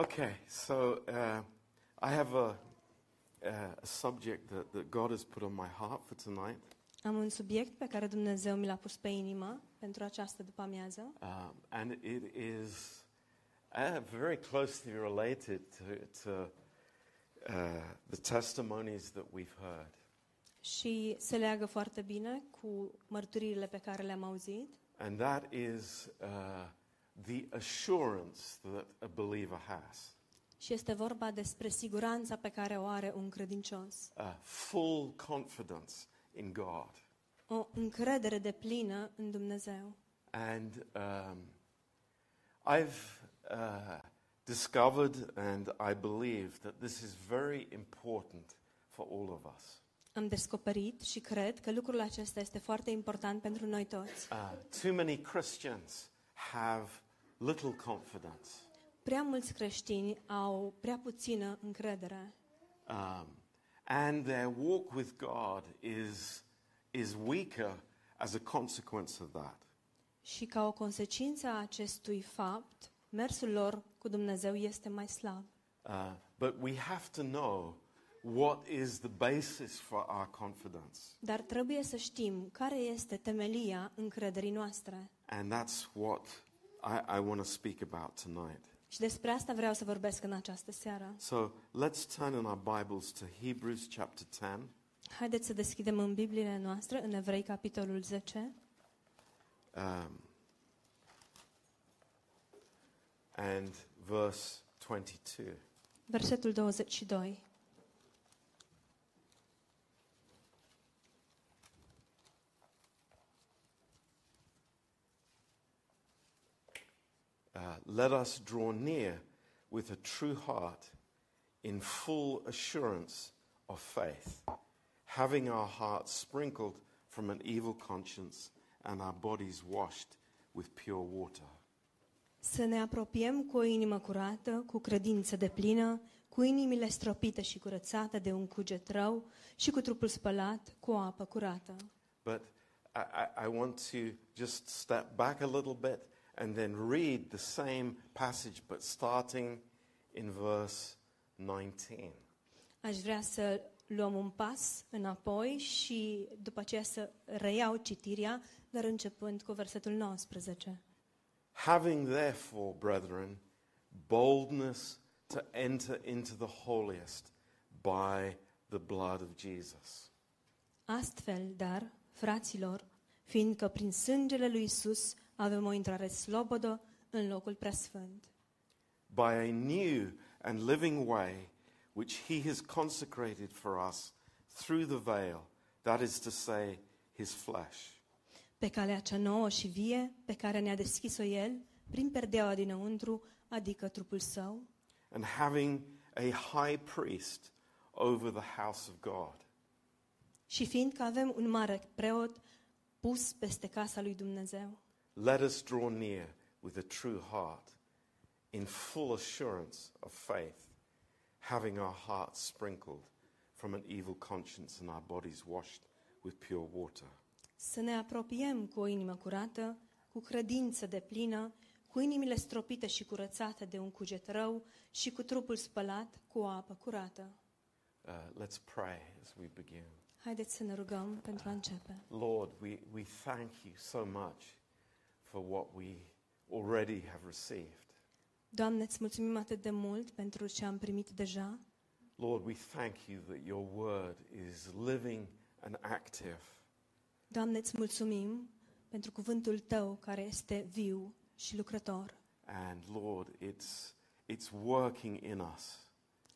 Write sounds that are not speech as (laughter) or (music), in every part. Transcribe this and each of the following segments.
Okay, so uh, I have a, uh, a subject that, that God has put on my heart for tonight, Am un subiect pe care Dumnezeu mi l-a pus pe inimă pentru această după-amiază um, and it is uh, very closely related to, to uh, the testimonies that we've heard. și se leagă foarte bine cu mărturiile pe care le-am auzit. And that is uh, the assurance that a believer has. și este vorba despre siguranța pe care o are un credincios. Uh, full confidence in God. O încredere de plină în Dumnezeu. And um, I've uh, discovered and I believe that this is very important for all of us. Am descoperit și cred că lucrul acesta este foarte important pentru noi toți. Uh, too many Christians have little confidence. Prea mulți creștini au prea puțină încredere Um, and their walk with God is, is weaker as a consequence of that. și ca o consecință a acestui fapt, mersul lor cu Dumnezeu este mai slab. Uh, but we have to know what is the basis for our confidence. Dar trebuie să știm care este temelia încrederii noastre. And that's what I, I want to speak about tonight. Și despre asta vreau să vorbesc în această seară. So let's turn in our Bibles to Hebrews chapter 10. Haideți să deschidem în Bibliile noastre, în Evrei, capitolul 10, Um, and verse 22. versetul 22. Uh, let us draw near with a true heart in full assurance of faith, having our hearts sprinkled from an evil conscience and our bodies washed with pure water. Să ne apropiem cu o inimă curată, cu credință de plină, cu inimile stropite și curățate de un cuget rău și cu trupul spălat cu o apă curată. But I, I, I want to just step back a little bit and then read the same passage, but starting in verse 19. Aș vrea să luăm un pas înapoi și după aceea să reiau citirea, dar începând cu versetul 19. Having therefore, brethren, boldness to enter into the holiest by the blood of Jesus. Astfel, dar, fraților, fiindcă prin sângele lui Isus avem o intrare slobodă în locul preasfânt, by a new and living way which he has consecrated for us through the veil, that is to say, his flesh. pe calea cea nouă și vie pe care ne-a deschis-o El prin perdeaua dinăuntru, adică trupul său, And having a high priest over the house of God. și fiindcă avem un mare preot pus peste casa lui Dumnezeu, Let us draw near with a true heart, in full assurance of faith, having our hearts sprinkled from an evil conscience and our bodies washed with pure water. să ne apropiem cu o inimă curată, cu credință de plină, cu inimile stropite și curățate de un cuget rău și cu trupul spălat cu o apă curată. Uh, let's pray as we begin. Haideți să ne rugăm pentru a începe. Lord, we, we thank you so much for what we already have received. Doamne, îți mulțumim atât de mult pentru ce am primit deja. Lord, we thank you that your word is living and active. Doamne, îți mulțumim pentru cuvântul Tău care este viu și lucrător. And Lord, it's, it's working in us.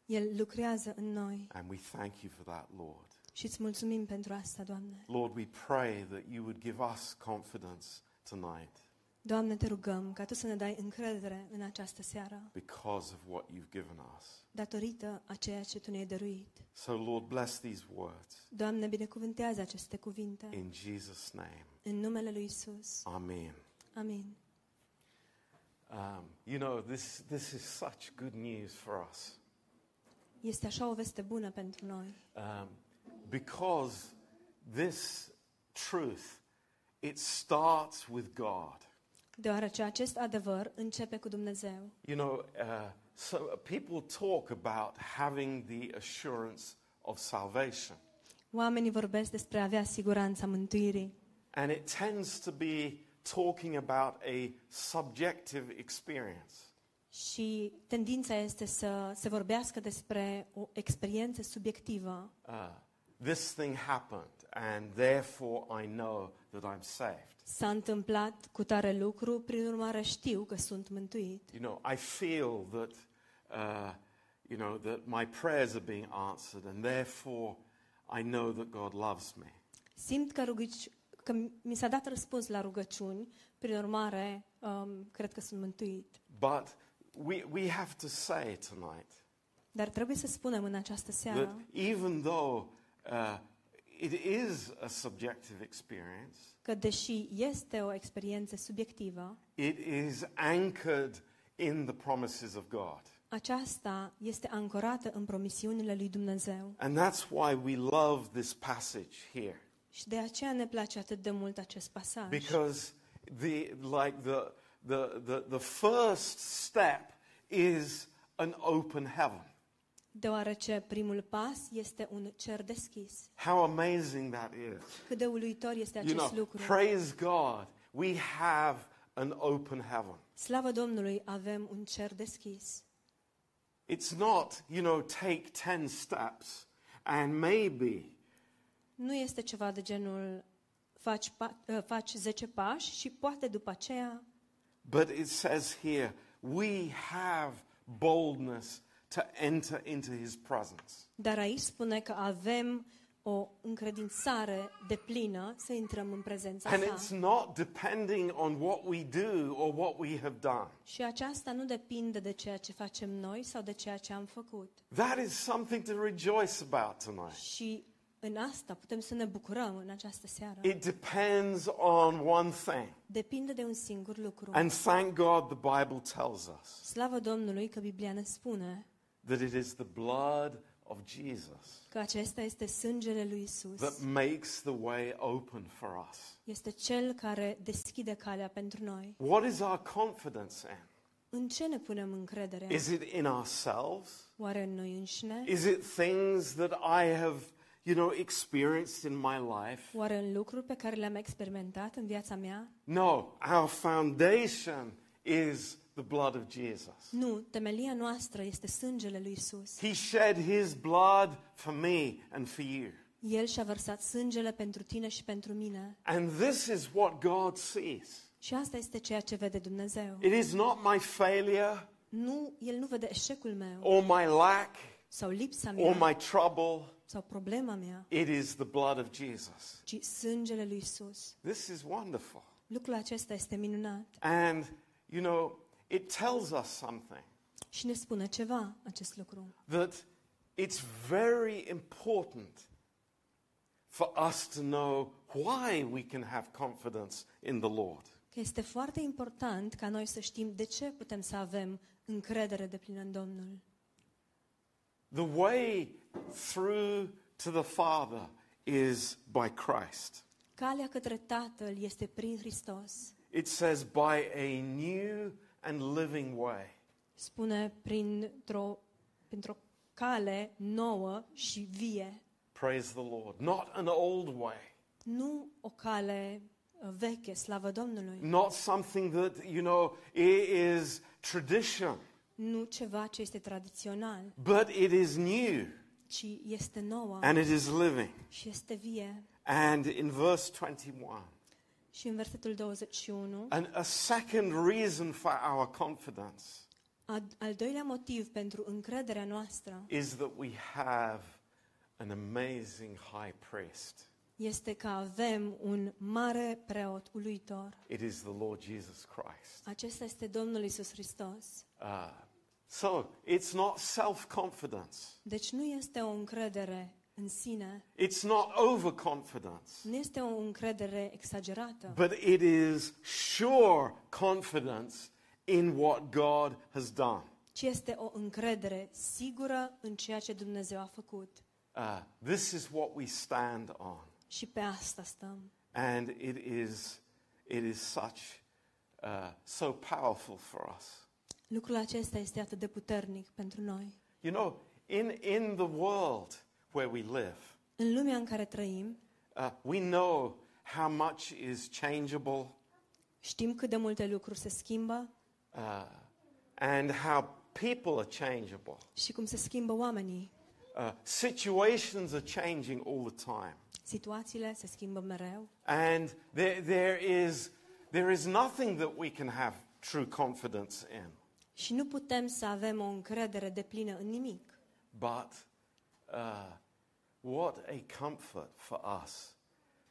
El lucrează în noi And we thank you for that, Lord. și îți mulțumim pentru asta, Doamne. Lord, we pray that you would give us confidence tonight Doamne, te rugăm ca Tu să ne dai încredere în această seară, because of what you've given us. datorită a ceea ce Tu ne-ai dăruit. So, Lord, bless these words. Doamne, binecuvântează aceste cuvinte In Jesus' name, în numele Lui Isus. Amen. Amin. Um, you know, this, this is such good news for us Este așa o veste bună pentru noi, um, because this truth, it starts with God. Deoarece acest adevăr începe cu Dumnezeu. You know, uh, so people talk about having the assurance of salvation. Oamenii vorbesc despre a avea siguranța mântuirii And it tends to be talking about a subjective experience. și tendința este să se vorbească despre o experiență subiectivă. Uh, this thing happened, and therefore I know that I'm saved. S-a întâmplat cu tare lucru, prin urmare știu că sunt mântuit. You know, I feel that, uh, you know, that my prayers are being answered, and therefore I know that God loves me. Simt că, rugici, că mi s-a dat răspuns la rugăciuni, prin urmare um, cred că sunt mântuit. But we, we have to say tonight Dar trebuie să spunem în această that seară even though uh, it is a subjective experience, că deși este o experiență subiectivă, it is anchored in the promises of God. aceasta este ancorată în promisiunile lui Dumnezeu. And that's why we love this passage here. Și de aceea ne place atât de mult acest pasaj. Because the, like the, the, the, the first step is an open heaven. Deoarece primul pas este un cer deschis. How amazing that is. Cât de uluitor este You acest know, lucru. praise God. We have an open heaven. Slavă Domnului, avem un cer deschis. It's not, you know, take 10 steps and maybe Nu este ceva de genul faci, pa, uh, faci 10 pași și poate după aceea But it says here, we have boldness to enter into his presence. Dar aici spune că avem o încredințare de plină să intrăm în prezența And sa. it's not depending on what we do or what we have done. Și aceasta nu depinde de ceea ce facem noi sau de ceea ce am făcut. That is something to rejoice about tonight. Și în asta putem să ne bucurăm în această seară. It depends on one thing. Depinde de un singur lucru. And thank God the Bible tells us Slavă Domnului că Biblia ne spune that it is the blood of Jesus că acesta este sângele lui Isus. that makes the way open for us. Este cel care deschide calea pentru noi. What is our confidence in? În ce ne punem încrederea? Is it in ourselves? Oare în noi înșine? Is it things that I have, you know, experienced in my life? Oare în lucruri pe care le-am experimentat în viața mea? No, our foundation is the blood of Jesus. Nu, temelia noastră este sângele lui Isus. He shed his blood for me and for you. El și-a vărsat sângele pentru tine și pentru mine. And this is what God sees. Și asta este ceea ce vede Dumnezeu. It is not my failure Nu, El nu vede eșecul meu or my lack sau lipsa mea. or my trouble. sau problema mea, It is the blood of Jesus. ci sângele lui Isus. This is wonderful. Lucrul acesta este minunat And, you know, it tells us something și ne spune ceva acest lucru. that it's very important for us to know why we can have confidence in the Lord. Că este foarte important ca noi să știm de ce putem să avem încredere de plină în Domnul. The way through to the Father is by Christ. Calea către Tatăl este prin Hristos. It says, by a new and living way. Spune printr-o, printr-o cale nouă și vie. Praise the Lord. Not an old way. Nu o cale uh, veche, slavă Domnului. Not something that, you know, is tradition, Nu ceva ce este tradițional, but it is new ci este nouă and it is living. și este vie. And in verse 21, Și în versetul 21, and a second reason for our confidence a- al doilea motiv pentru încrederea noastră is that we have an amazing high priest. este că avem un mare preot uluitor. It is the Lord Jesus Christ. Acesta este Domnul Isus Hristos. Uh, so it's not self confidence, Deci nu este o încredere în sine, it's not overconfidence, nu este o încredere exagerată, but it is sure confidence in what God has done. ci este o încredere sigură în ceea ce Dumnezeu a făcut. Uh, this is what we stand on. Și pe asta stăm. And it is, it is such uh, so powerful for us. Lucrul acesta este atât de puternic pentru noi. You know, in, in the world where we live, În lumea în care trăim, uh, we know how much is changeable știm cât de multe lucruri se schimbă uh, and how people are changeable. și cum se schimbă oamenii. Uh, situations are changing all the time. Situațiile se schimbă mereu And there, there, is, there is nothing that we can have true confidence in. și nu putem să avem o încredere de plină în nimic. But uh, what a comfort for us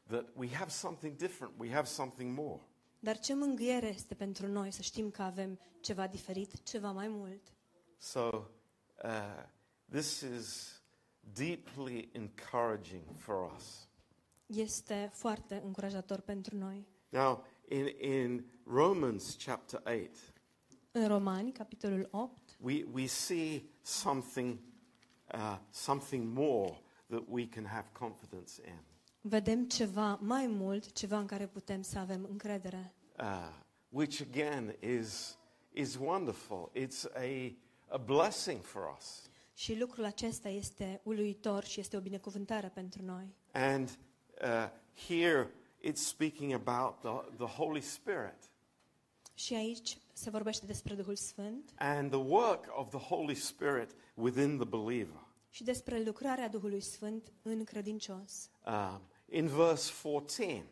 that we have something different, we have something more. Dar ce mângâiere este pentru noi să știm că avem ceva diferit, ceva mai mult. So, uh, this is deeply encouraging for us. Este foarte încurajator pentru noi. Now, in, in Romans chapter 8, În Romani, capitolul 8, we, we see something, uh, something more that we can have confidence in. vedem ceva mai mult, ceva în care putem să avem încredere. uh, which again is, is wonderful. It's a, a blessing for us. Și lucrul acesta este uluitor și este o binecuvântare pentru noi. And uh, here it's speaking about the, the Holy Spirit Și aici se vorbește despre Duhul Sfânt and the work of the Holy Spirit within the believer. Și despre lucrarea Duhului Sfânt în credincios. Um, in verse 14,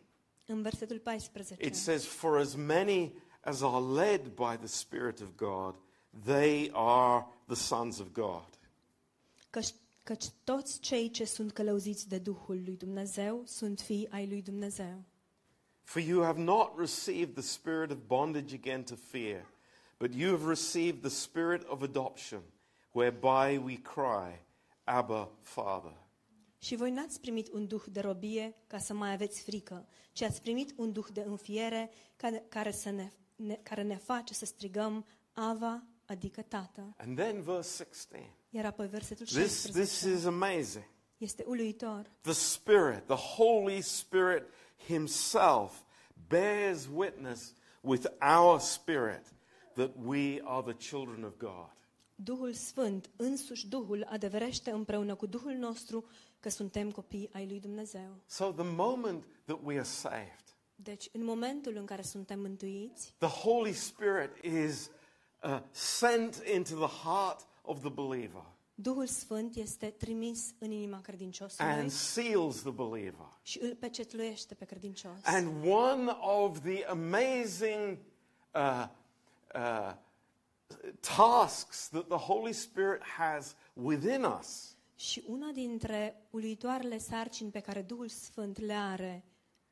În versetul 14 it says, For as many as are led by the Spirit of God, they are the sons of God. căci, căci toți cei ce sunt călăuziți de Duhul lui Dumnezeu sunt fii ai lui Dumnezeu. For you have not received the spirit of bondage again to fear, but you have received the spirit of adoption, whereby we cry, Abba, Father. Și voi n-ați primit un duh de robie ca să mai aveți frică, ci ați primit un duh de înfiere care, care, să ne, ne, care ne face să strigăm Ava, adică Tată. And then verse 16. Iar apoi versetul This, this is amazing. este uluitor. The Spirit, the Holy Spirit Himself, bears witness with our spirit that we are the children of God. Duhul Sfânt, însuși Duhul, adeverește împreună cu Duhul nostru că suntem copii ai lui Dumnezeu. So the moment that we are saved, Deci, în momentul în care suntem mântuiți, The Holy Spirit is uh, sent into the heart of the believer Duhul Sfânt este trimis în inima credinciosului and seals the believer. și îl pecetluiește pe credincios. And one of the amazing uh, uh, tasks that the Holy Spirit has within us Și una dintre uluitoarele sarcini pe care Duhul Sfânt le are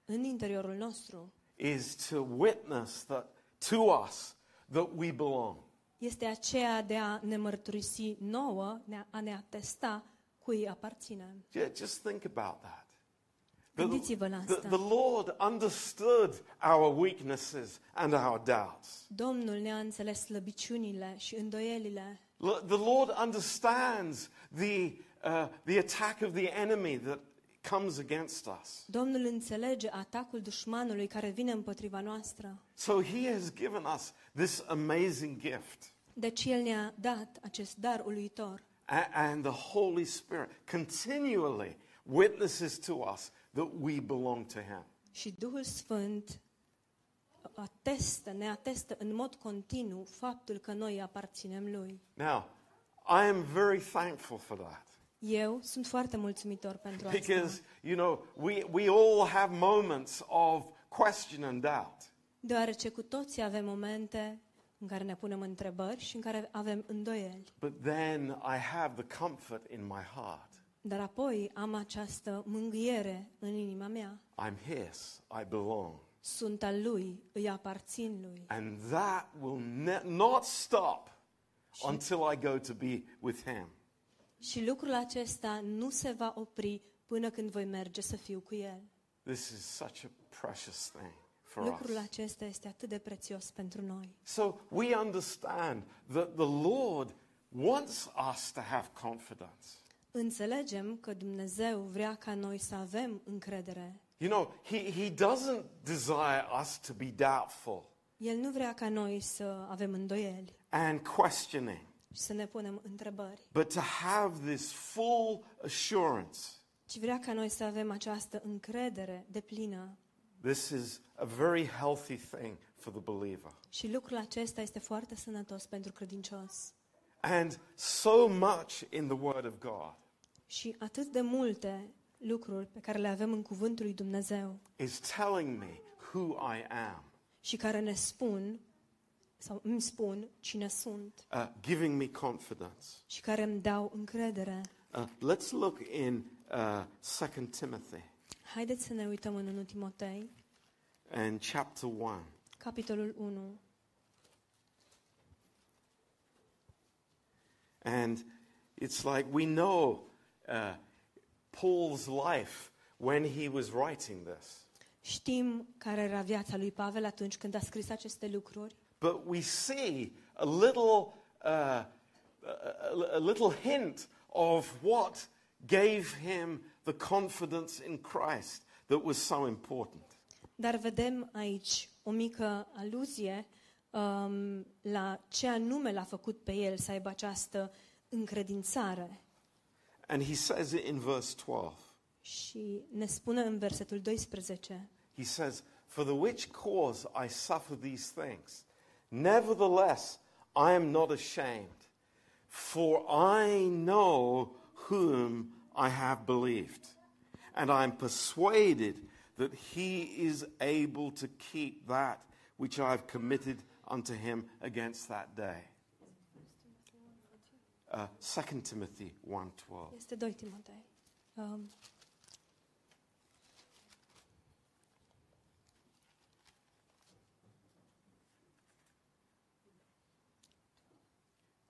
în interiorul nostru is to witness that, to us that we belong. este aceea de a ne mărturisi nouă, ne- a ne atesta cui aparținem. Yeah, just think about that. The, Gândiți-vă la the, asta. the Lord understood our weaknesses and our doubts. Domnul ne-a înțeles slăbiciunile și îndoielile. L- The Lord understands the, uh, the attack of the enemy that comes against us. Domnul înțelege atacul dușmanului care vine împotriva noastră. So He has given us this amazing gift. Deci El ne-a dat acest dar uluitor. A- and the Holy Spirit continually witnesses to us that we belong to Him. Și Duhul Sfânt atestă, ne atestă în mod continuu faptul că noi aparținem Lui. Now, I am very thankful for that. Eu sunt foarte mulțumitor pentru asta. Because, you know, we, we all have moments of question and doubt. Deoarece cu toții avem momente în care ne punem întrebări și în care avem îndoieli. But then I have the comfort in my heart. Dar apoi am această mângâiere în inima mea. I'm His, I belong. Sunt al Lui, îi aparțin Lui. And that will ne- not stop until I go to be with Him. Și lucrul acesta nu se va opri până când voi merge să fiu cu El. This is such a precious thing for Lucrul us. acesta este atât de prețios pentru noi. So we understand that the Lord wants us to have confidence. Înțelegem că Dumnezeu vrea ca noi să avem încredere. You know, He, he doesn't desire us to be doubtful. El nu vrea ca noi să avem îndoieli and questioning, și să ne punem întrebări, but to have this full assurance. ci vrea ca noi să avem această încredere de plină. This is a very healthy thing for the believer. Și lucrul acesta este foarte sănătos pentru credincios. And so much in the Word of God Și atât de multe lucruri pe care le avem în cuvântul lui Dumnezeu is telling me who I am, și care ne spun sau îmi spun cine sunt uh, giving me confidence. și care îmi dau încredere. Uh, let's look in uh, 2 Timothy Haideți să ne uităm în 1 Timotei, and chapter 1. capitolul 1. And it's like we know uh, Paul's life when he was writing this. Știm care era viața lui Pavel atunci când a scris aceste lucruri, But we see a little, uh, a, a- a little hint of what gave him the confidence in Christ that was so important. dar vedem aici o mică aluzie um, la ce anume l-a făcut pe el să aibă această încredințare. And he says it in verse 12. Și ne spune în versetul 12, He says, For the which cause I suffer these things. Nevertheless, I am not ashamed, for I know whom I have believed, and I am persuaded that he is able to keep that which I have committed unto him against that day. Uh, 2 Timothy 1.12. este 2 Timotei. Um,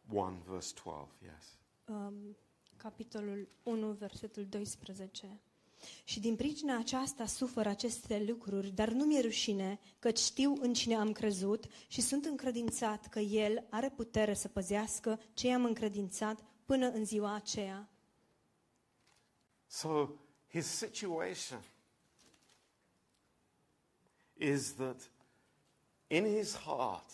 1 verse 12, yes. um, capitolul 1, versetul 12. Și din pricina aceasta suferă aceste lucruri, dar nu mi-e rușine, căci știu în cine am crezut și sunt încredințat că El are putere să păzească ce i-am încredințat până în ziua aceea. So his situation is that in his heart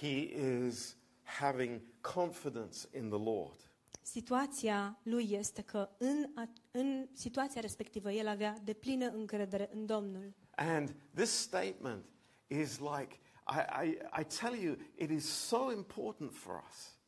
he is having confidence in the Lord. Situația lui este că în, a, în situația respectivă el avea de plină încredere în Domnul. And this statement is like, I, I, I tell you, it is so important for us.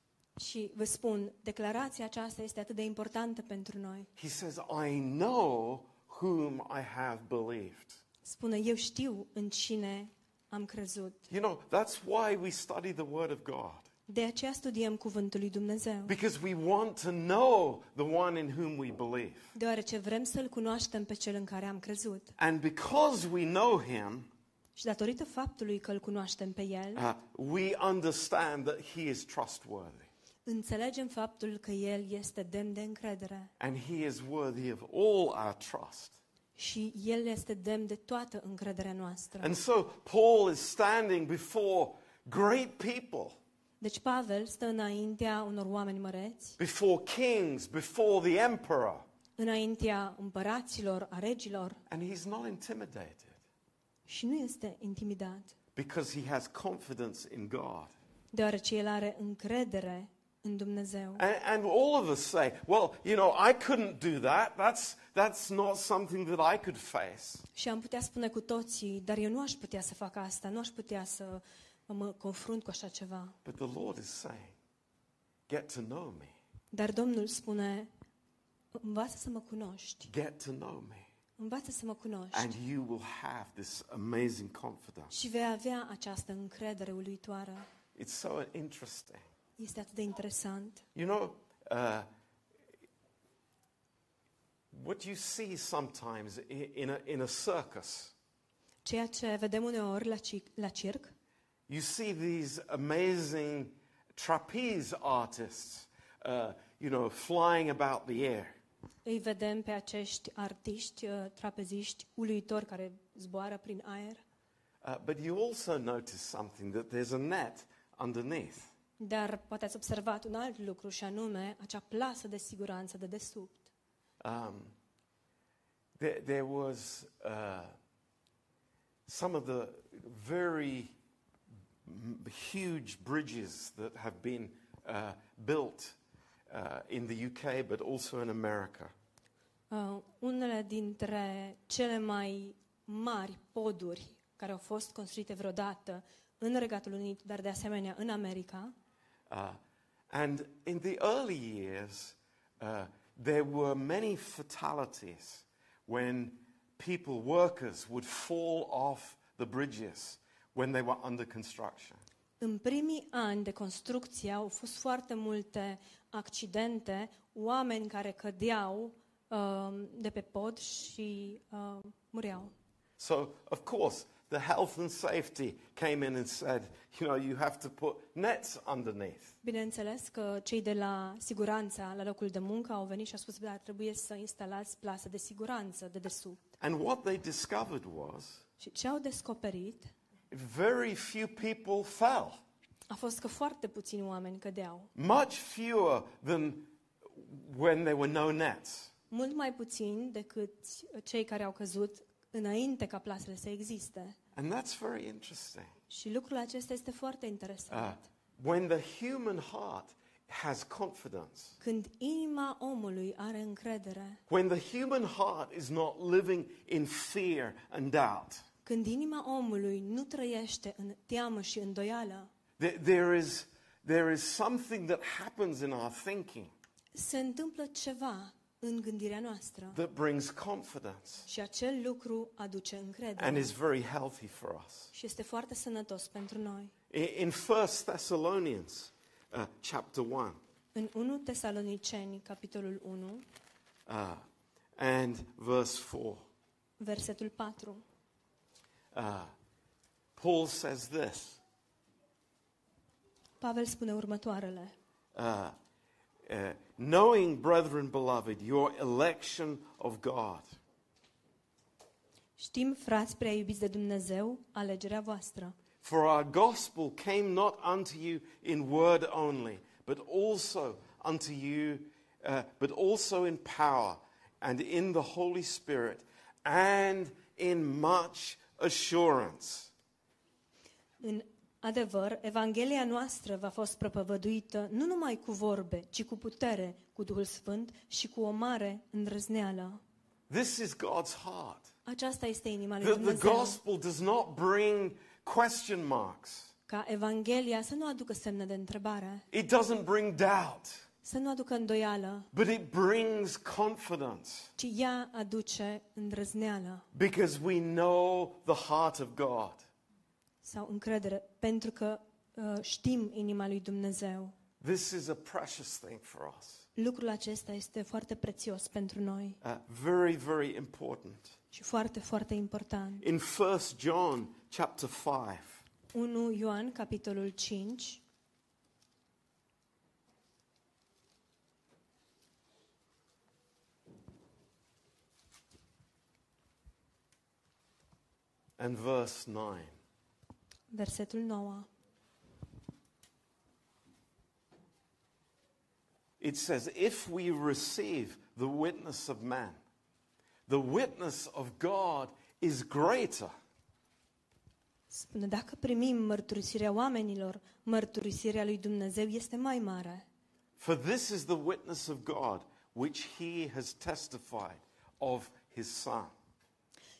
Și vă spun, declarația aceasta este atât de importantă pentru noi. He says, I know whom I have believed. Spune, eu știu în cine am crezut. You know, that's why we study the Word of God. De aceea studiem Cuvântul lui Dumnezeu. Because we want to know the one in whom we believe. Deoarece vrem să-L cunoaștem pe Cel în care am crezut. And because we know him, Și datorită faptului că îl cunoaștem pe El, uh, we understand that he is trustworthy. înțelegem faptul că El este demn de încredere. And he is worthy of all our trust. Și El este demn de toată încrederea noastră. And so Paul is standing before great people, Deci Pavel stă înaintea unor oameni măreți, before kings, before the emperor, înaintea împăraților, a regilor and he's not intimidated și nu este intimidat, because he has confidence in God. deoarece el are încredere în Dumnezeu. And, and all of us say, well, you know, I couldn't do that. That's, that's not something that I could face. Și am putea spune cu toții, dar eu nu aș putea să fac asta, nu aș putea să mă confrunt cu așa ceva. But the Lord is saying, get to know me. Dar Domnul spune, învață să mă cunoști, Get to know me. învață să mă And cunoști you will have this amazing confidence. și vei avea această încredere uluitoare. It's so interesting. Este atât de interesant. You know, uh, what you see sometimes i- in a, in a circus, Ceea ce vedem uneori la, ci- la circ, you see these amazing trapeze artists, uh, you know, flying about the air. îi vedem pe acești artiști, uh, trapeziști uluitori care zboară prin aer, Uh, but you also notice something that there's a net underneath. dar poate ați observat un alt lucru și anume acea plasă de siguranță de desubt. Um, there, there was uh, some of the very m- huge bridges that have been uh, built uh, in the UK, but also in America. Uh, unele dintre cele mai mari poduri care au fost construite vreodată în Regatul Unit, dar de asemenea în America. Uh, and in the early years, uh, there were many fatalities when people, workers, would fall off the bridges when they were under construction. În primii ani de construcție au fost foarte multe accidente, oameni care cădeau uh, de pe pod și uh, mureau. So, of course, the health and safety came in and said, you know, you have to put nets underneath. Bineînțeles că cei de la siguranța la locul de muncă au venit și au spus, da, trebuie să instalați plase de siguranță de desubt. And what they discovered was Și ce au descoperit very few people fell, a fost că foarte puțini oameni cădeau. much fewer than when there were no nets. Mult mai puțini decât cei care au căzut înainte ca plasele să existe. And that's very interesting. Și lucrul acesta este foarte interesant. Uh, when the human heart has confidence, Când inima omului are încredere, when the human heart is not living in fear and doubt, când inima omului nu trăiește în teamă și îndoială, there, there, is, there is something that happens in our thinking se întâmplă ceva în gândirea noastră. that brings confidence Și acel lucru aduce încredere. and is very healthy for us. Și este foarte sănătos pentru noi. I- In 1 Thessalonians uh, chapter 1, În 1 Tesaloniceni, capitolul 1, uh, and verse 4, versetul 4, uh, Paul says this Pavel spune următoarele. uh, uh, Knowing, brethren beloved, your election of God, Știm, frați prea iubiți de Dumnezeu, alegerea voastră. for our gospel came not unto you in word only, but also unto you, uh, but also in power and in the Holy Spirit and in much assurance. În adevăr, Evanghelia noastră v-a fost propovăduită nu numai cu vorbe, ci cu putere, cu Duhul Sfânt și cu o mare îndrăzneală. This is God's heart. Aceasta este inima lui The, the Dumnezeu. gospel does not bring question marks. Ca Evanghelia să nu aducă semne de întrebare, It doesn't bring doubt, să nu aducă îndoială, but it brings confidence ci ea aduce îndrăzneală because we know the heart of God. sau încredere, pentru că uh, știm inima lui Dumnezeu. This is a precious thing for us. Lucrul acesta este foarte prețios pentru noi Uh, very, very important. și foarte, foarte important. In 1 John chapter 5, 1 Ioan, capitolul 5, and verse 9. versetul 9. It says, If we receive the witness of man, the witness of God is greater. Spune, dacă primim mărturisirea oamenilor, mărturisirea lui Dumnezeu este mai mare. For this is the witness of God, which he has testified of his Son.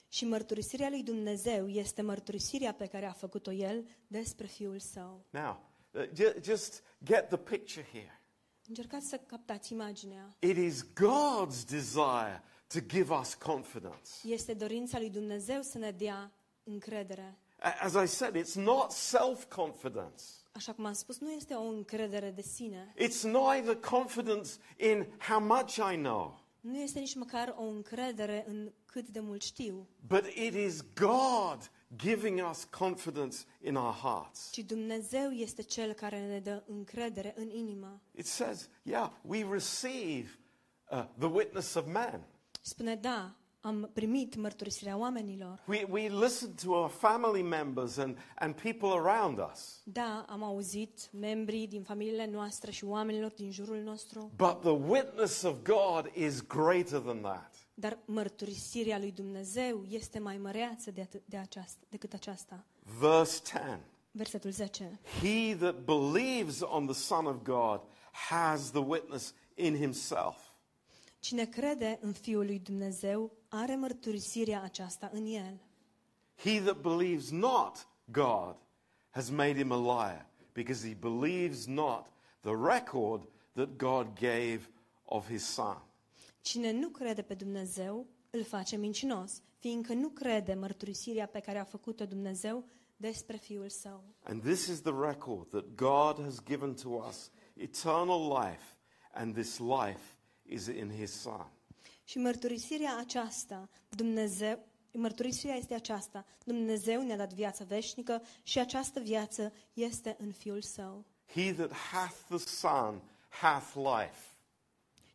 Și mărturisirea lui Dumnezeu este mărturisirea pe care a făcut-o El despre Fiul Său. Now, uh, ju- just get the picture here. Încercați să captați imaginea. It is God's desire to give us confidence. Este dorința lui Dumnezeu să ne dea încredere. A- As I said, it's not self confidence. Așa cum am spus, nu este o încredere de sine. It's neither confidence in how much I know, Nu este nici măcar o încredere în cât de mult știu, but it is God giving us confidence in our hearts. ci Dumnezeu este Cel care ne dă încredere în inimă. It says, yeah, we receive uh, the witness of man. Spune, da, am primit mărturisirea oamenilor. We, we listen to our family members and, and people around us. Da, am auzit membrii din familiile noastre și oamenilor din jurul nostru, But the witness of God is greater than that. dar mărturisirea lui Dumnezeu este mai măreață de atât, de aceasta, decât aceasta. Verse 10 Versetul 10. He that believes on the Son of God has the witness in himself. Cine crede în Fiul lui Dumnezeu are mărturisirea aceasta în el. He that believes not God has made him a liar, because he believes not the record that God gave of his Son. Cine nu crede pe Dumnezeu îl face mincinos, fiindcă nu crede mărturisirea pe care a făcut-o Dumnezeu despre Fiul Său. And this is the record that God has given to us eternal life, and this life is in his Son. Și mărturisirea aceasta, Dumnezeu, mărturisirea este aceasta, Dumnezeu ne-a dat viață veșnică și această viață este în Fiul Său. He that hath the Son hath life.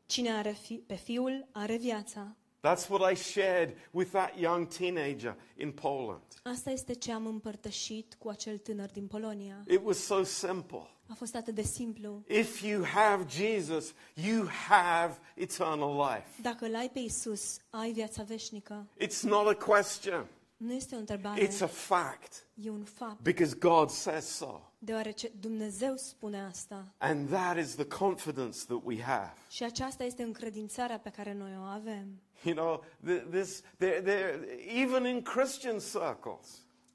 Cine are fi, pe Fiul are viața. That's what I shared with that young teenager in Poland. Asta este ce am împărtășit cu acel tânăr din Polonia. It was so simple. A fost atât de simplu. If you have Jesus, you have eternal life. Dacă îl ai pe Isus, ai viața veșnică. It's not a question, Nu este o întrebare, it's a fact e un fapt. because God says so. Deoarece Dumnezeu spune asta. And that is the confidence that we have. Și aceasta este încredințarea pe care noi o avem. You know, th- this, there, there, even in Christian circles,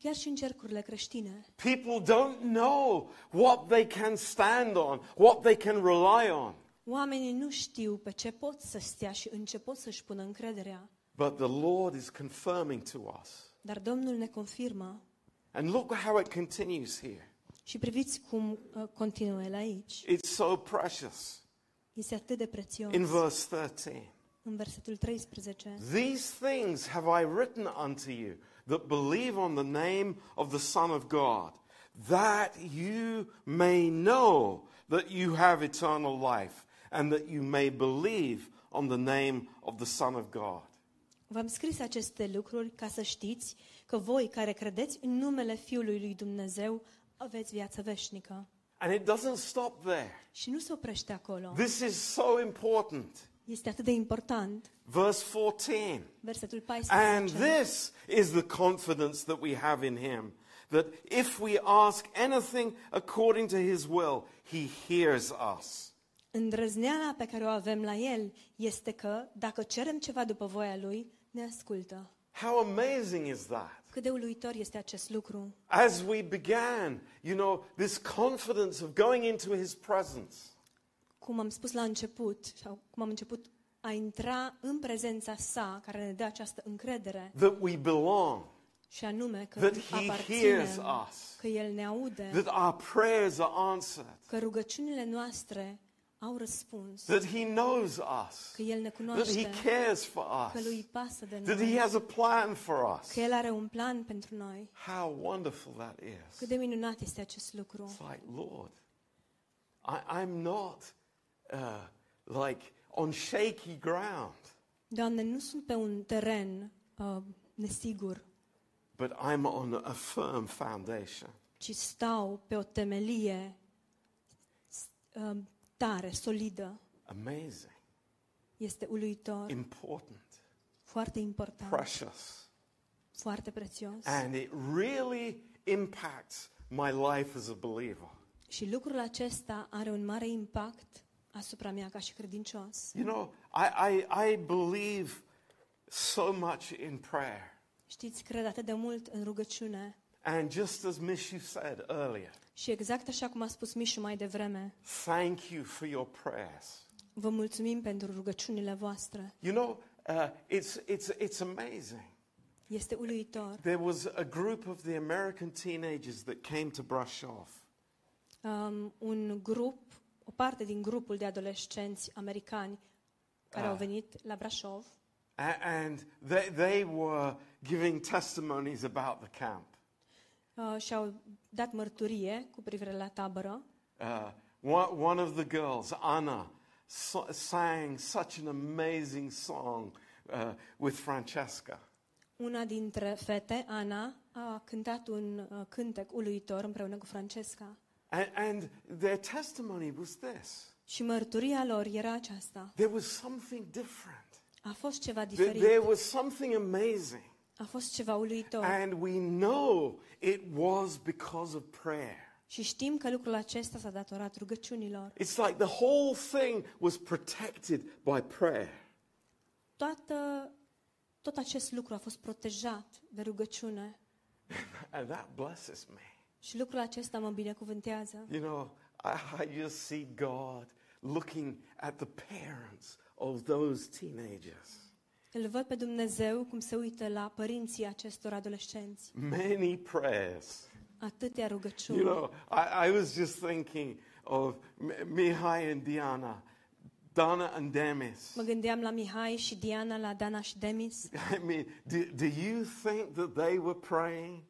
Chiar și în cercurile creștine. people don't know what they can stand on, what they can rely on. Oamenii nu știu pe ce pot să stea și în ce pot să-și pună încrederea. But the Lord is confirming to us. Dar Domnul ne confirmă. And look how it continues here. Și priviți cum uh, continuă el aici. It's so precious. Este atât de prețios. In verse 13, În versetul 13. these things have I written unto you that believe on the name of the Son of God, that you may know that you have eternal life, and that you may believe on the name of the Son of God. V-am scris aceste lucruri ca să știți că voi care credeți în numele Fiului lui Dumnezeu aveți viață veșnică. And it doesn't stop there. Și nu se oprește acolo. This is so important. Este atât de important. Verse 14. Versetul And 14. this is the confidence that we have in him that if we ask anything according to his will, he hears us. Îndrăzneala pe care o avem la El este că, dacă cerem ceva după voia Lui, ne ascultă. How amazing is that? Cât de uluitor este acest lucru. As we began, you know, this confidence of going into his presence, Cum am spus la început, sau cum am început a intra în prezența sa, care ne dă această încredere, that we belong, și anume că That îi he aparținem, hears us. că El ne aude, that our prayers are answered, că rugăciunile noastre au răspuns, that he knows us, că El ne that he cunoaște, cares for că us, Lui pasă de that he noi, has a plan for us. că El are un plan pentru noi. How wonderful that is. Cât de minunat este acest lucru. It's like, Lord, I, I'm not uh, like on shaky ground, Doamne, nu sunt pe un teren uh, nesigur, but I'm on a firm foundation. ci stau pe o temelie s- uh, tare, solidă. Amazing, Este uluitor, important, foarte important, precious. foarte prețios. And it really impacts my life as a believer. Și lucrul acesta are un mare impact asupra mea ca și credincios. You know, I, I, I believe so much in prayer. Știți, cred atât de mult în rugăciune. And just as Mishu said earlier, Și exact așa cum a spus Mișu mai devreme, thank you for your prayers. vă mulțumim pentru rugăciunile voastre. You know, uh, it's, it's, it's amazing. Este uluitor. There was a group of the American teenagers that came to Brasov. Um, un grup, o parte din grupul de adolescenți americani care Ah. au venit la Brașov A- And they, they were giving testimonies about the camp. uh, și au dat mărturie cu privire la tabără. Uh, one, one of the girls, Anna, so, sang such an amazing song uh, with Francesca. Una dintre fete, Ana, a cântat un uh, cântec uluitor împreună cu Francesca. And, and their testimony was this Și mărturia lor era aceasta. there was something different, A fost ceva There- diferit. there was something amazing. A fost ceva uluitor. And we know it was because of prayer. Și știm că lucrul acesta s-a datorat rugăciunilor. It's like the whole thing was protected by prayer. Toată, tot acest lucru a fost protejat de rugăciune. (laughs) And that blesses me. Și lucrul acesta mă binecuvântează. You know, I, I just see God looking at the parents of those teenagers. Îl văd pe Dumnezeu cum se uită la părinții acestor adolescenți. Many prayers. Atâtea rugăciuni. You know, I, I was just thinking of M- Mihai and Diana, Dana and Demis. Mă gândeam la Mihai și Diana, la Dana și Demis. (laughs) I mean, do, do you think that they were praying?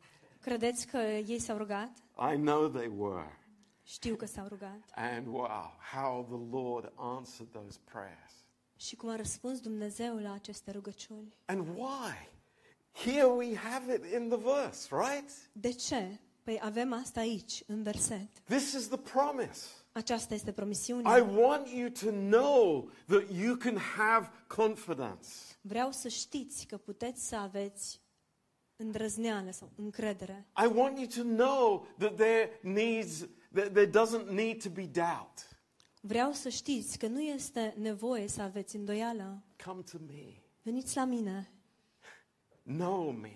Credeți că ei s-au rugat? I know they were. Știu că s-au rugat. And wow, how the Lord answered those prayers. Și cum a răspuns Dumnezeu la aceste rugăciuni. And why? Here we have it in the verse, right? De ce? Păi avem asta aici, în verset. This is the promise. Aceasta este I promisiunea. want you to know that you can have confidence. Vreau să știți că puteți să aveți îndrăzneală sau încredere. I want you to know that there needs that there doesn't need to be doubt. Vreau să știți că nu este nevoie să aveți îndoială. Come to me. Veniți la mine, Know me.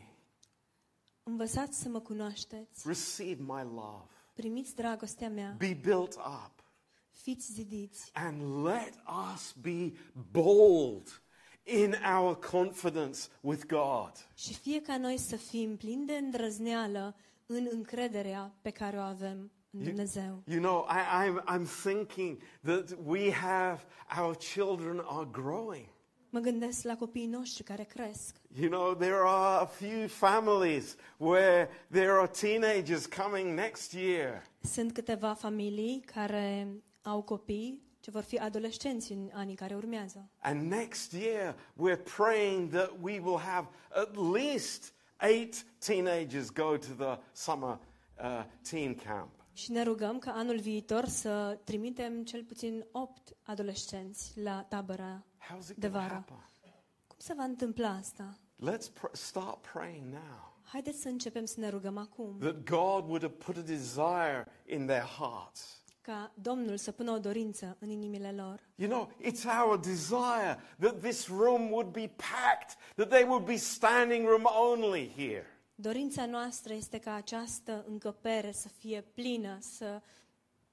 învățați să mă cunoașteți, Receive my love. primiți dragostea mea, Be built up. fiți zidiți And let us be bold in our confidence with God. și fie ca noi să fim plini de îndrăzneală în încrederea pe care o avem în Dumnezeu. You know, I, I'm, I'm thinking that we have, our children are growing. Mă gândesc la copiii noștri care cresc. You know, there are a few families where there are teenagers coming next year. Sunt câteva familii care au copii ce vor fi adolescenți în anii care urmează. And next year, we're praying that we will have at least eight teenagers go to the summer uh, teen camp. Și ne rugăm ca anul viitor să trimitem cel puțin 8 adolescenți la tabăra How's it de going to vară. happen? Cum se va întâmpla asta? Let's pr- start praying now Haideți să începem să ne rugăm acum, that God would have put a desire in their hearts. Ca Domnul să pună o dorință în inimile lor. You know, it's our desire that this room would be packed, that there would be standing room only here. Dorința noastră este ca această încăpere să fie plină, să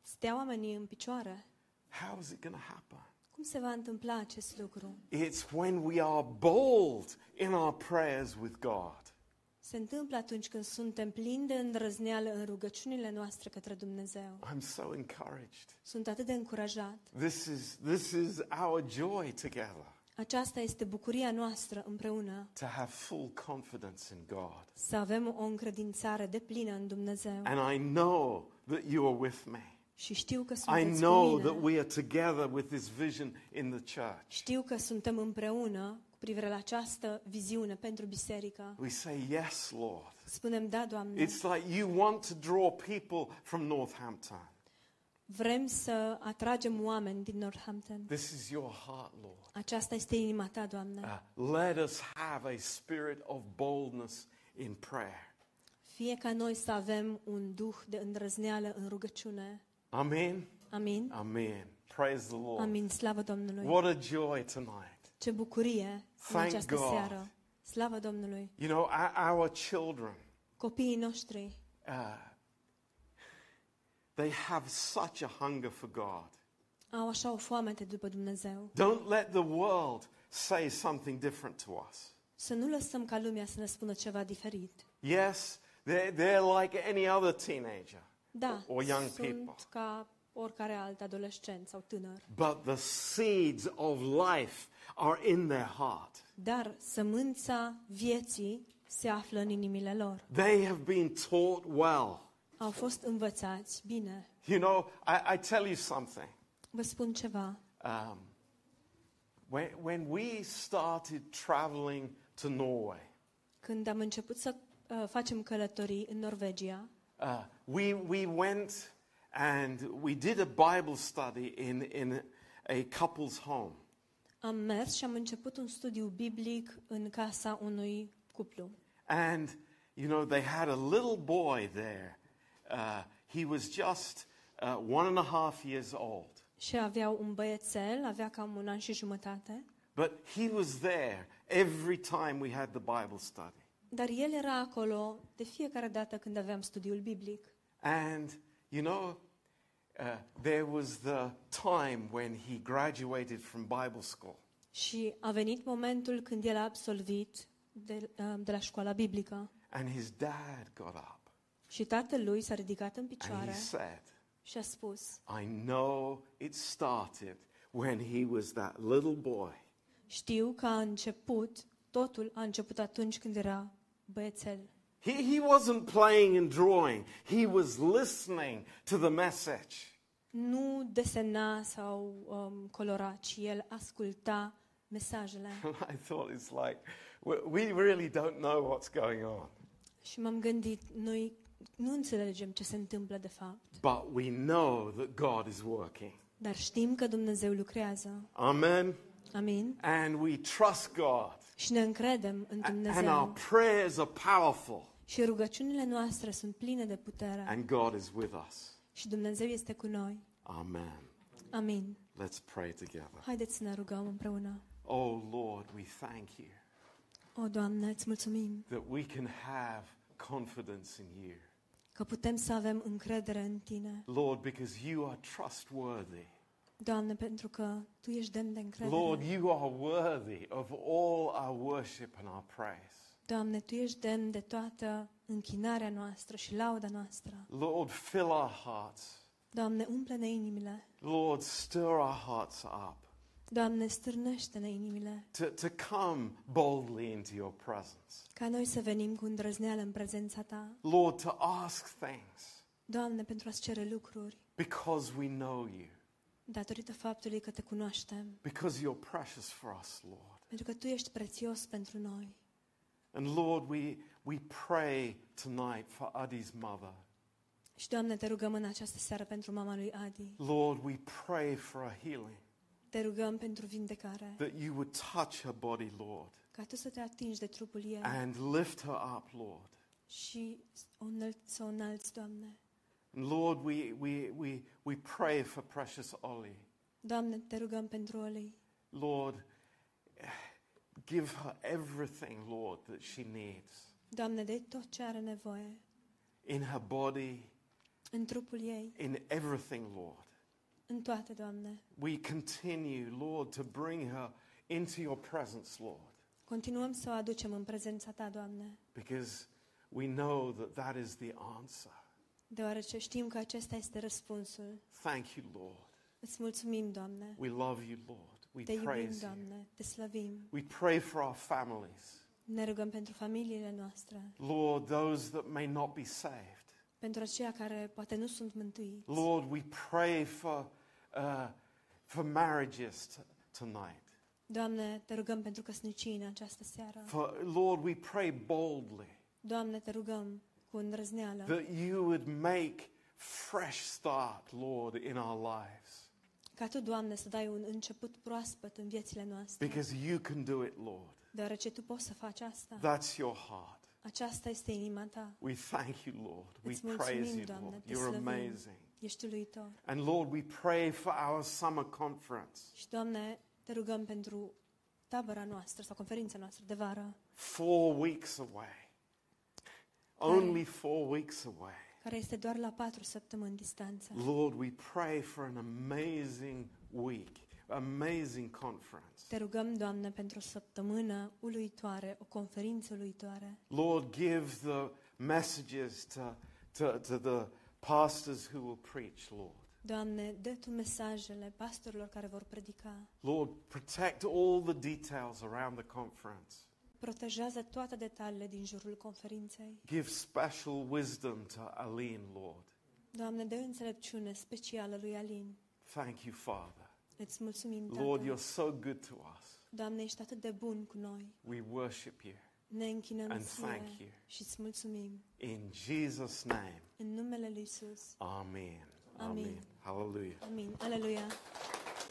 stea oamenii în picioare. How is it going to happen? Cum se va întâmpla acest lucru? It's when we are bold in our prayers with God. Se întâmplă atunci când suntem plini de îndrăzneală în rugăciunile noastre către Dumnezeu. I'm so encouraged. Sunt atât de încurajat. This is, this is our joy together Aceasta este bucuria noastră împreună, to have full confidence in God. să avem o încredințare de plină în Dumnezeu. And I know that you are with me. Și știu că I sunteți know cu that mine. we are together with this vision in the church. Știu că suntem împreună cu privire la această viziune pentru biserică. We say, Yes, Lord. Spunem, da, Doamne, It's like you want to draw people from Northampton. vrem să atragem oameni din Northampton. This is your heart, Lord. Aceasta este inima Ta, Doamne. Uh, let us have a spirit of boldness in prayer. Fie ca noi să avem un duh de îndrăzneală în rugăciune. Amen. Amin. Amen. Praise the Lord. Amin. Slavă Domnului. What a joy tonight. Ce bucurie în Thank această God. seară. Slavă Domnului. You know, our, our children, Copiii noștri uh, they have such a hunger for God. au așa o foamete după Dumnezeu. Don't let the world say something different to us. Să nu lăsăm ca lumea să ne spună ceva diferit. Yes, they're, they're like any other teenager Da, or young sunt people. ca oricare alt adolescent sau tânăr. But the seeds of life are in their heart. Dar sămânța vieții se află în inimile lor. They have been taught well. Au fost învățați bine. You know, I, I tell you something. Vă spun ceva. Um, when, when we started traveling to Norway, Când am început să uh, facem călătorii în Norvegia, uh, we, we went and we did a Bible study in, in a couple's home. Am mers și am început un studiu biblic în casa unui cuplu. And, you know, they had a little boy there. Uh, he was just uh, one and a half years old. Și aveau un băiețel, avea cam un an și jumătate, But he was there every time we had the Bible study. dar el era acolo de fiecare dată când aveam studiul biblic. And, you know, uh, there was the time when he graduated from Bible school. Și a venit momentul când el a absolvit de, uh, de la școala biblică. And his dad got up Și tatăl lui s-a ridicat în and picioare he said, și a spus, I know it started when he was that little boy. știu că a început, totul a început atunci când era băiețel. He, he wasn't playing and drawing, he was listening to the message. Nu desena sau um, colora, ci el asculta mesajele. And (laughs) I thought, it's like, we, we really don't know what's going on. Și m-am gândit, noi nu înțelegem ce se întâmplă de fapt, But we know that God is working. dar știm că Dumnezeu lucrează. Amen. Amin? And we trust God. Și ne încredem în A- And our Dumnezeu. prayers are powerful. Și rugăciunile noastre sunt pline de putere. And God is with us. Și Dumnezeu este cu noi. Amen. Amin. Let's pray together. Haideți să ne rugăm împreună. Oh Lord, we thank you O, Doamne, îți mulțumim that we can have confidence in you. că putem să avem încredere în Tine. Lord, because you are trustworthy. Doamne, pentru că Tu ești demn de încredere. Lord, you are worthy of all our worship and our praise. Doamne, Tu ești demn de toată închinarea noastră și lauda noastră. Lord, fill our hearts. Doamne, umple-ne inimile. Lord, stir our hearts up Doamne, stârnește-ne inimile. to, to come boldly into your presence. Ca noi să venim cu îndrăzneală în prezența Ta. Lord, to ask things Doamne, pentru a-ți cere lucruri, because we know you, datorită faptului că Te cunoaștem. because you're precious for us, Lord. Pentru că Tu ești prețios pentru noi. And Lord, we, we pray tonight for Adi's mother. Și, Doamne, Te rugăm în această seară pentru mama lui Adi. Lord, we pray for a healing, Te rugăm pentru vindecare. that you would touch her body, Lord, Ca Tu să te atingi de trupul ei and lift her up, Lord. și o înălți, să o înalți, Doamne. And Lord, we, we, we, we pray for precious Ollie. Doamne, Te rugăm pentru Oli. Lord, give her everything, Lord, that she needs Doamne, dă tot ce are nevoie in her body, în trupul ei, in everything, Lord. în toate, Doamne. We continue, Lord, to bring her into your presence, Lord, Continuăm să o aducem în prezența Ta, Doamne, because we know that that is the answer. Deoarece știm că acesta este răspunsul. Thank you, Lord. Îți mulțumim, Doamne. We love you, Lord. We Te iubim, praise you. Doamne. Te slăvim. We pray for our families. Ne rugăm pentru familiile noastre, Lord, those that may not be saved. pentru aceia care poate nu sunt mântuiți. Lord, we pray for, uh, for marriages t- tonight. Doamne, te rugăm pentru căsnicii în această seară. For, Lord, we pray boldly Doamne, te rugăm cu îndrăzneală that you would make fresh start, Lord, in our lives. ca Tu, Doamne, să dai un început proaspăt în viețile noastre, Because you can do it, Lord. deoarece Tu poți să faci asta. That's your heart. Aceasta este inima Ta. We thank you, Lord. We Îți praise mulțumim, you, Doamne, Lord. te You're slăvim. amazing. Ești uluitor. And Lord, we pray for our summer conference. Și, Doamne, te rugăm pentru tabăra noastră sau conferința noastră de vară, Four weeks away. Only four weeks away. care este doar la patru săptămâni distanță. Lord, we pray for an amazing week, amazing conference. Te rugăm, Doamne, pentru o săptămână uluitoare, o conferință uluitoare. Lord, give the messages to, to, to the pastors who will preach, Lord. Doamne, dă Tu mesajele pastorilor care vor predica. Lord, protect all the details around the conference. Protejează toate detaliile din jurul conferinței. Give special wisdom to Aline, Lord. Doamne, dă înțelepciune specială lui Alin. Thank you, Father. Îți mulțumim, Lord, Tată. you're so good to us. Doamne, ești atât de bun cu noi. We worship you. Ne închinăm And ție thank you. și îți mulțumim. In Jesus' name, În numele lui Isus. Amen. Amen. Amen. Hallelujah. Amin. Aleluia.